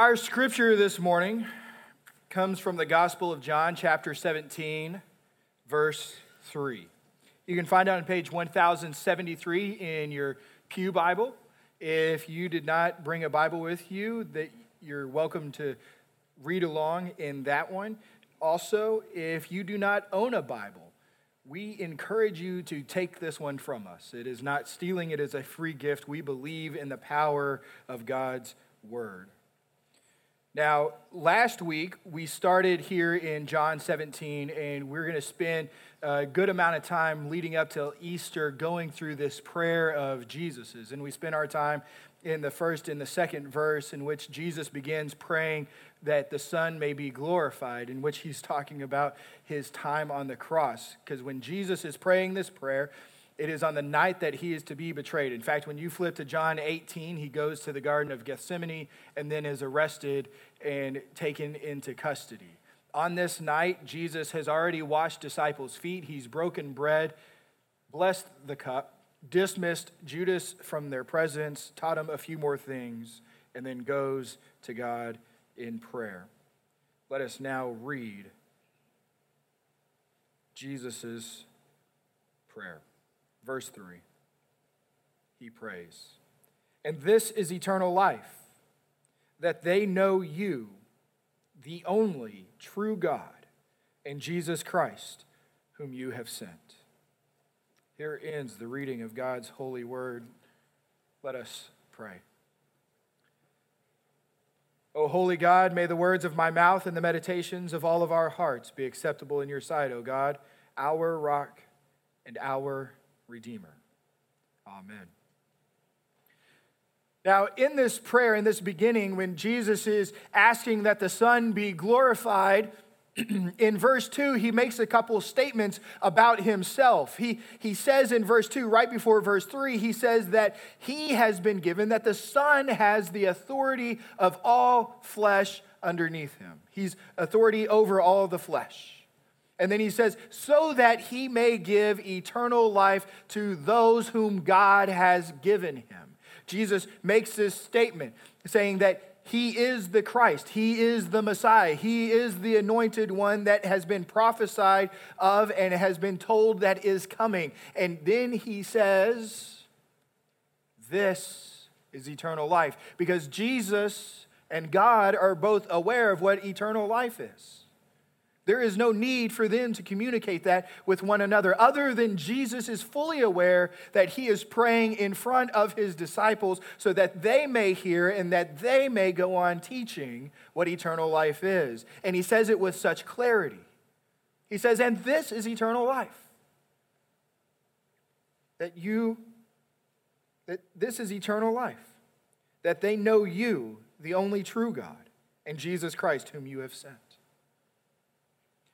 Our scripture this morning comes from the Gospel of John, chapter 17, verse 3. You can find it on page 1073 in your Pew Bible. If you did not bring a Bible with you, that you're welcome to read along in that one. Also, if you do not own a Bible, we encourage you to take this one from us. It is not stealing, it is a free gift. We believe in the power of God's word. Now, last week we started here in John 17, and we're going to spend a good amount of time leading up till Easter going through this prayer of Jesus's. And we spent our time in the first and the second verse, in which Jesus begins praying that the Son may be glorified, in which he's talking about his time on the cross. Because when Jesus is praying this prayer, it is on the night that he is to be betrayed. In fact, when you flip to John 18, he goes to the Garden of Gethsemane and then is arrested and taken into custody. On this night, Jesus has already washed disciples' feet. He's broken bread, blessed the cup, dismissed Judas from their presence, taught him a few more things, and then goes to God in prayer. Let us now read Jesus' prayer. Verse 3. He prays. And this is eternal life, that they know you, the only true God, and Jesus Christ, whom you have sent. Here ends the reading of God's holy word. Let us pray. O holy God, may the words of my mouth and the meditations of all of our hearts be acceptable in your sight, O God, our rock and our Redeemer. Amen. Now, in this prayer, in this beginning, when Jesus is asking that the Son be glorified, in verse 2, he makes a couple statements about himself. He, he says in verse 2, right before verse 3, he says that he has been given, that the Son has the authority of all flesh underneath him. He's authority over all the flesh. And then he says, so that he may give eternal life to those whom God has given him. Jesus makes this statement saying that he is the Christ, he is the Messiah, he is the anointed one that has been prophesied of and has been told that is coming. And then he says, This is eternal life. Because Jesus and God are both aware of what eternal life is. There is no need for them to communicate that with one another, other than Jesus is fully aware that he is praying in front of his disciples so that they may hear and that they may go on teaching what eternal life is. And he says it with such clarity. He says, And this is eternal life. That you, that this is eternal life. That they know you, the only true God, and Jesus Christ, whom you have sent.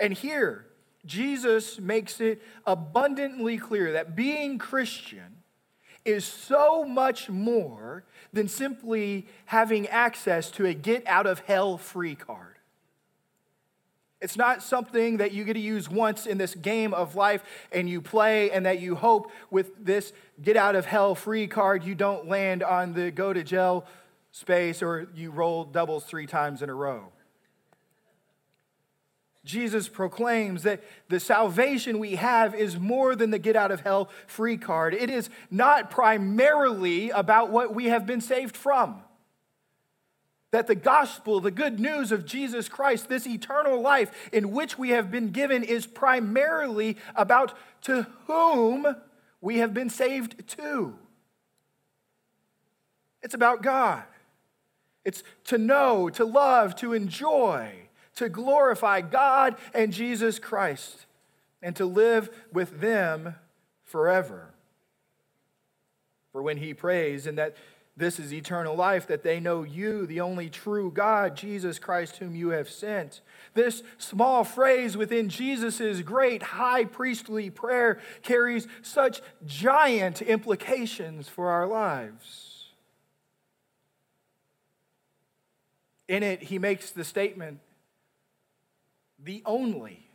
And here, Jesus makes it abundantly clear that being Christian is so much more than simply having access to a get out of hell free card. It's not something that you get to use once in this game of life and you play, and that you hope with this get out of hell free card you don't land on the go to jail space or you roll doubles three times in a row. Jesus proclaims that the salvation we have is more than the get out of hell free card. It is not primarily about what we have been saved from. That the gospel, the good news of Jesus Christ, this eternal life in which we have been given, is primarily about to whom we have been saved to. It's about God. It's to know, to love, to enjoy to glorify God and Jesus Christ and to live with them forever. For when he prays, and that this is eternal life, that they know you, the only true God, Jesus Christ, whom you have sent. This small phrase within Jesus' great high priestly prayer carries such giant implications for our lives. In it, he makes the statement the only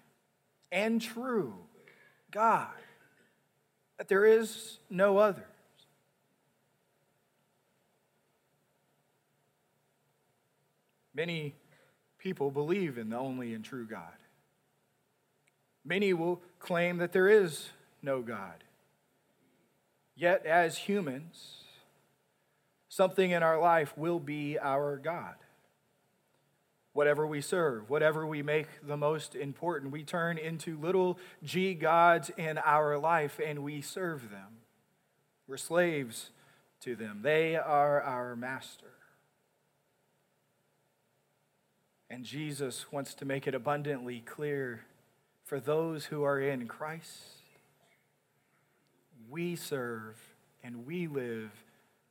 and true God, that there is no other. Many people believe in the only and true God. Many will claim that there is no God. Yet, as humans, something in our life will be our God. Whatever we serve, whatever we make the most important, we turn into little g gods in our life and we serve them. We're slaves to them, they are our master. And Jesus wants to make it abundantly clear for those who are in Christ, we serve and we live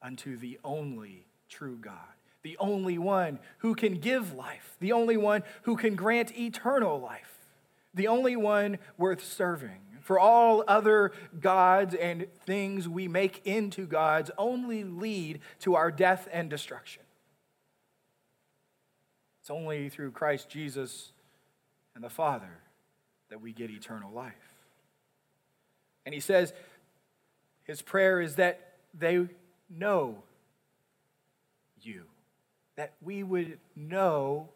unto the only true God, the only one who can give life, the only one who can grant eternal life, the only one worth serving. For all other gods and things we make into gods only lead to our death and destruction. It's only through Christ Jesus and the Father that we get eternal life. And he says, his prayer is that they know you, that we would know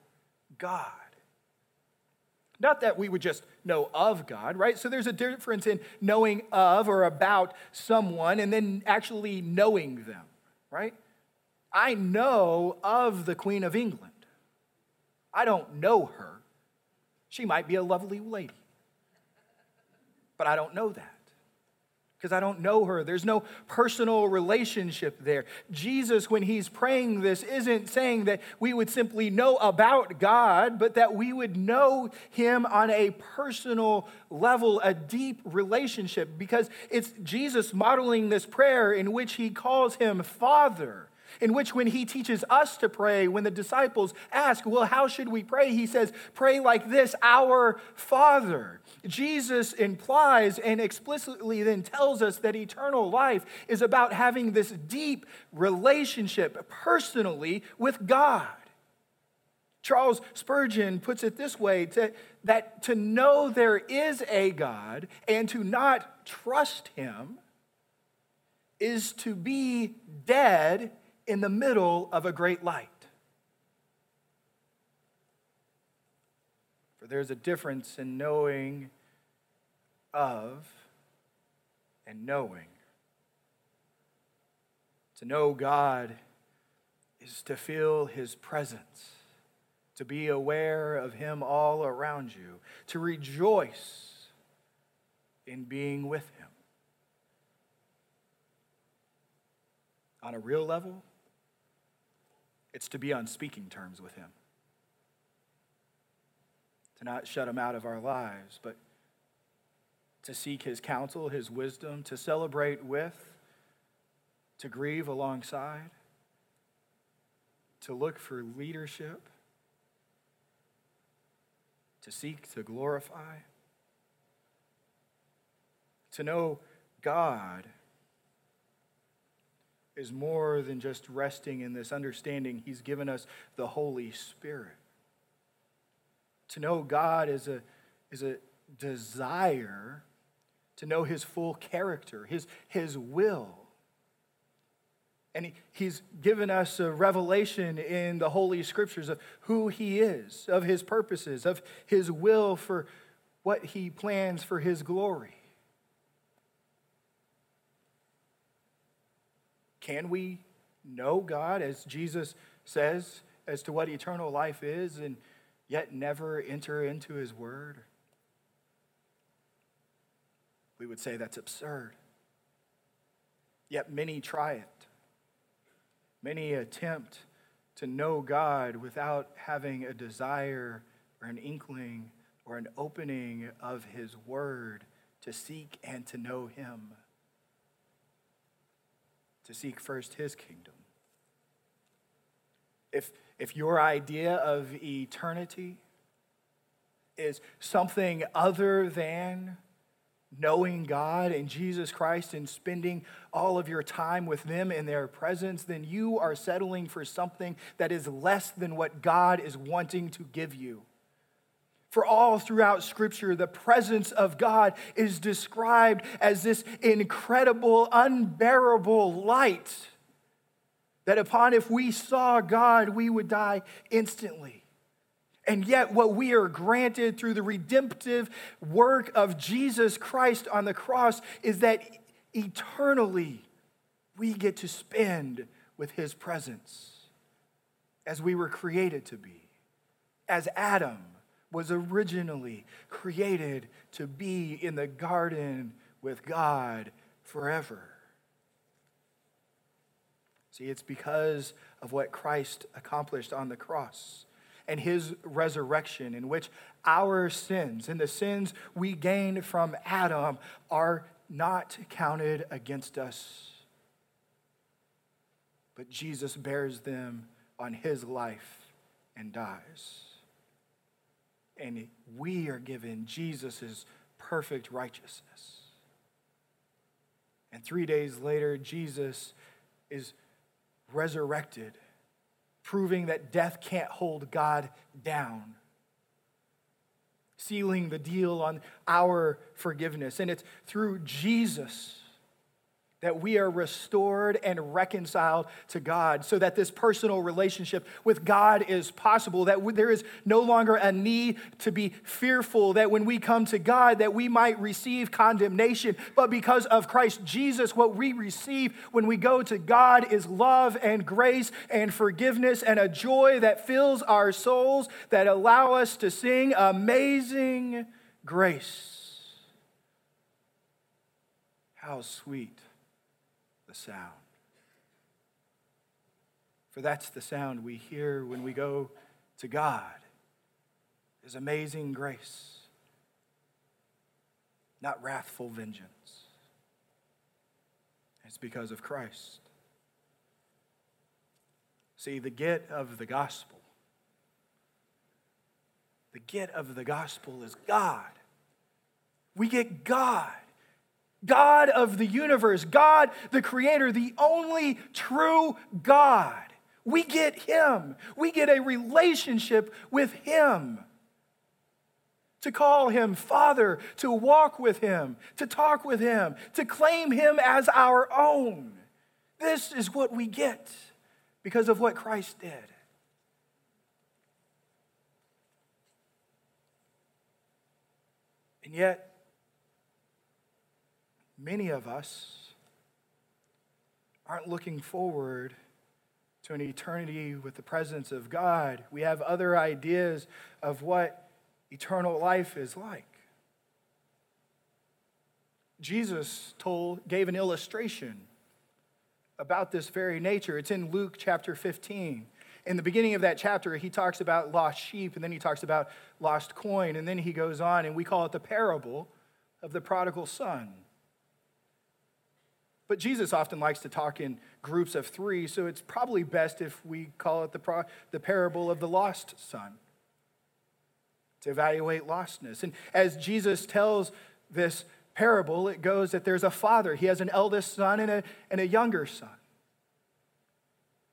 God. Not that we would just know of God, right? So there's a difference in knowing of or about someone and then actually knowing them, right? I know of the Queen of England. I don't know her. She might be a lovely lady, but I don't know that because I don't know her. There's no personal relationship there. Jesus, when he's praying this, isn't saying that we would simply know about God, but that we would know him on a personal level, a deep relationship, because it's Jesus modeling this prayer in which he calls him Father in which, when he teaches us to pray, when the disciples ask, Well, how should we pray? He says, Pray like this Our Father. Jesus implies and explicitly then tells us that eternal life is about having this deep relationship personally with God. Charles Spurgeon puts it this way to, that to know there is a God and to not trust him is to be dead in the middle of a great light. For there's a difference in knowing of and knowing. To know God is to feel his presence, to be aware of him all around you, to rejoice in being with him. On a real level, it's to be on speaking terms with Him. To not shut Him out of our lives, but to seek His counsel, His wisdom, to celebrate with, to grieve alongside, to look for leadership, to seek to glorify, to know God is more than just resting in this understanding. He's given us the Holy Spirit. To know God is a, is a desire to know his full character, his, his will. And he, he's given us a revelation in the Holy Scriptures of who he is, of his purposes, of his will for what he plans for his glory. Can we know God, as Jesus says, as to what eternal life is, and yet never enter into his word? We would say that's absurd. Yet many try it. Many attempt to know God without having a desire or an inkling or an opening of his word to seek and to know him to seek first his kingdom. If, if your idea of eternity is something other than knowing God and Jesus Christ and spending all of your time with them in their presence, then you are settling for something that is less than what God is wanting to give you. For all throughout Scripture, the presence of God is described as this incredible, unbearable light That upon if we saw God, we would die instantly. And yet, what we are granted through the redemptive work of Jesus Christ on the cross is that eternally we get to spend with his presence as we were created to be, as Adam was originally created to be in the garden with God forever. See, it's because of what Christ accomplished on the cross and his resurrection, in which our sins and the sins we gained from Adam are not counted against us. But Jesus bears them on his life and dies. And we are given Jesus' perfect righteousness. And three days later, Jesus is resurrected proving that death can't hold God down, sealing the deal on our forgiveness. And it's through Jesus that we are restored and reconciled to God so that this personal relationship with God is possible that there is no longer a need to be fearful that when we come to God that we might receive condemnation. But because of Christ Jesus what we receive when we go to God is love and grace and forgiveness and a joy that fills our souls that allow us to sing amazing grace. How sweet sound. For that's the sound we hear when we go to God His amazing grace, not wrathful vengeance. It's because of Christ. See, the get of the gospel, the get of the gospel is God. We get God. God of the universe, God the creator, the only true God. We get Him. We get a relationship with Him. To call Him Father, to walk with Him, to talk with Him, to claim Him as our own. This is what we get because of what Christ did. And yet, many of us aren't looking forward to an eternity with the presence of God. We have other ideas of what eternal life is like. Jesus told, gave an illustration about this very nature. It's in Luke chapter 15. In the beginning of that chapter, he talks about lost sheep, and then he talks about lost coin, and then he goes on, and we call it the parable of the prodigal son. But Jesus often likes to talk in groups of three, so it's probably best if we call it the, pro- the parable of the lost son to evaluate lostness. And as Jesus tells this parable, it goes that there's a father, he has an eldest son and a, and a younger son.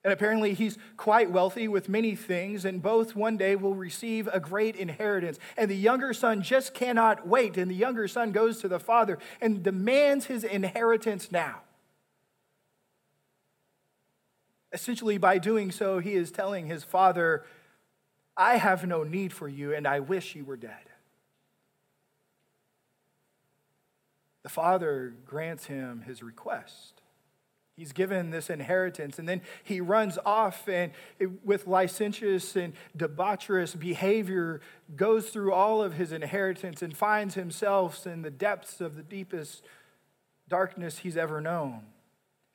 And apparently, he's quite wealthy with many things, and both one day will receive a great inheritance. And the younger son just cannot wait. And the younger son goes to the father and demands his inheritance now. Essentially, by doing so, he is telling his father, I have no need for you, and I wish you were dead. The father grants him his request. He's given this inheritance, and then he runs off and, with licentious and debaucherous behavior, goes through all of his inheritance and finds himself in the depths of the deepest darkness he's ever known.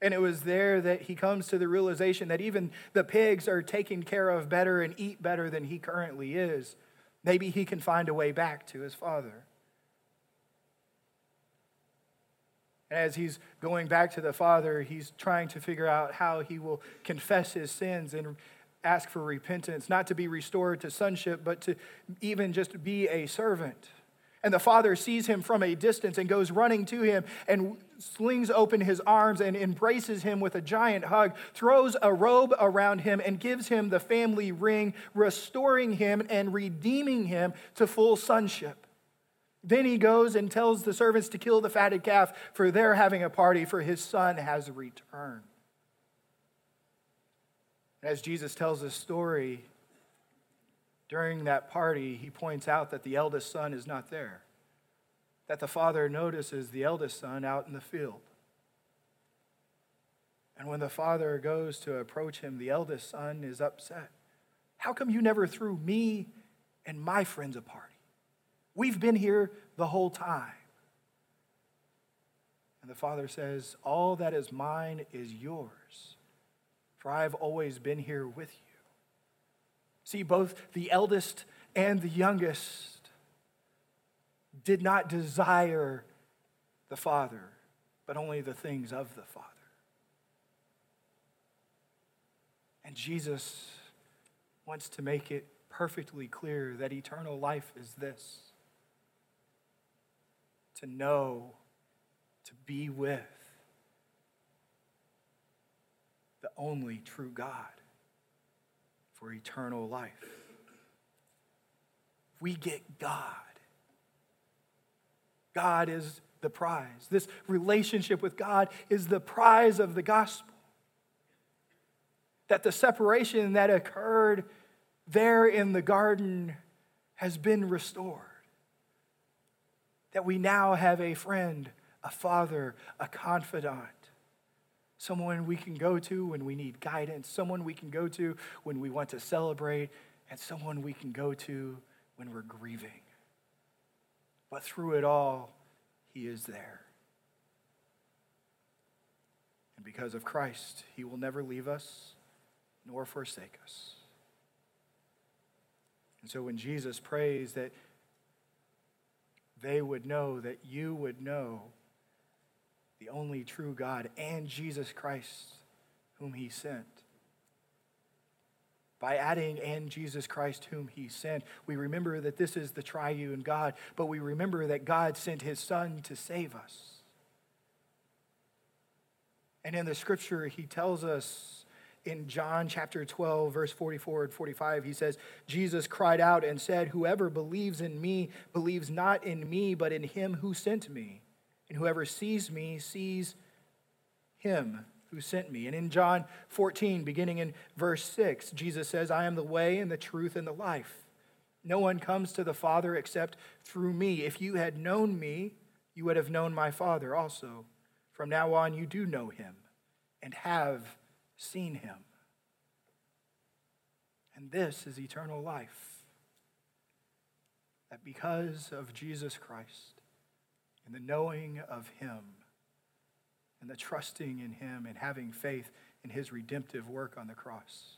And it was there that he comes to the realization that even the pigs are taken care of better and eat better than he currently is. Maybe he can find a way back to his father. As he's going back to the Father, he's trying to figure out how he will confess his sins and ask for repentance, not to be restored to sonship, but to even just be a servant. And the Father sees him from a distance and goes running to him and slings open his arms and embraces him with a giant hug, throws a robe around him, and gives him the family ring, restoring him and redeeming him to full sonship. Then he goes and tells the servants to kill the fatted calf, for they're having a party, for his son has returned. As Jesus tells this story, during that party, he points out that the eldest son is not there, that the father notices the eldest son out in the field. And when the father goes to approach him, the eldest son is upset. How come you never threw me and my friends a party? We've been here the whole time. And the father says, All that is mine is yours, for I have always been here with you. See, both the eldest and the youngest did not desire the father, but only the things of the father. And Jesus wants to make it perfectly clear that eternal life is this to know, to be with the only true God for eternal life. We get God. God is the prize. This relationship with God is the prize of the gospel. That the separation that occurred there in the garden has been restored. That we now have a friend, a father, a confidant, someone we can go to when we need guidance, someone we can go to when we want to celebrate, and someone we can go to when we're grieving. But through it all, He is there. And because of Christ, He will never leave us nor forsake us. And so when Jesus prays that they would know, that you would know the only true God and Jesus Christ, whom he sent. By adding and Jesus Christ, whom he sent, we remember that this is the triune God, but we remember that God sent his Son to save us. And in the scripture, he tells us in John chapter 12, verse 44 and 45, he says, Jesus cried out and said, Whoever believes in me believes not in me, but in him who sent me. And whoever sees me sees him who sent me. And in John 14, beginning in verse 6, Jesus says, I am the way and the truth and the life. No one comes to the Father except through me. If you had known me, you would have known my Father also. From now on, you do know him and have seen him. And this is eternal life. That because of Jesus Christ and the knowing of him and the trusting in him and having faith in his redemptive work on the cross,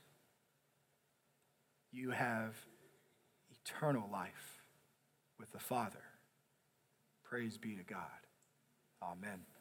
you have eternal life with the Father. Praise be to God. Amen.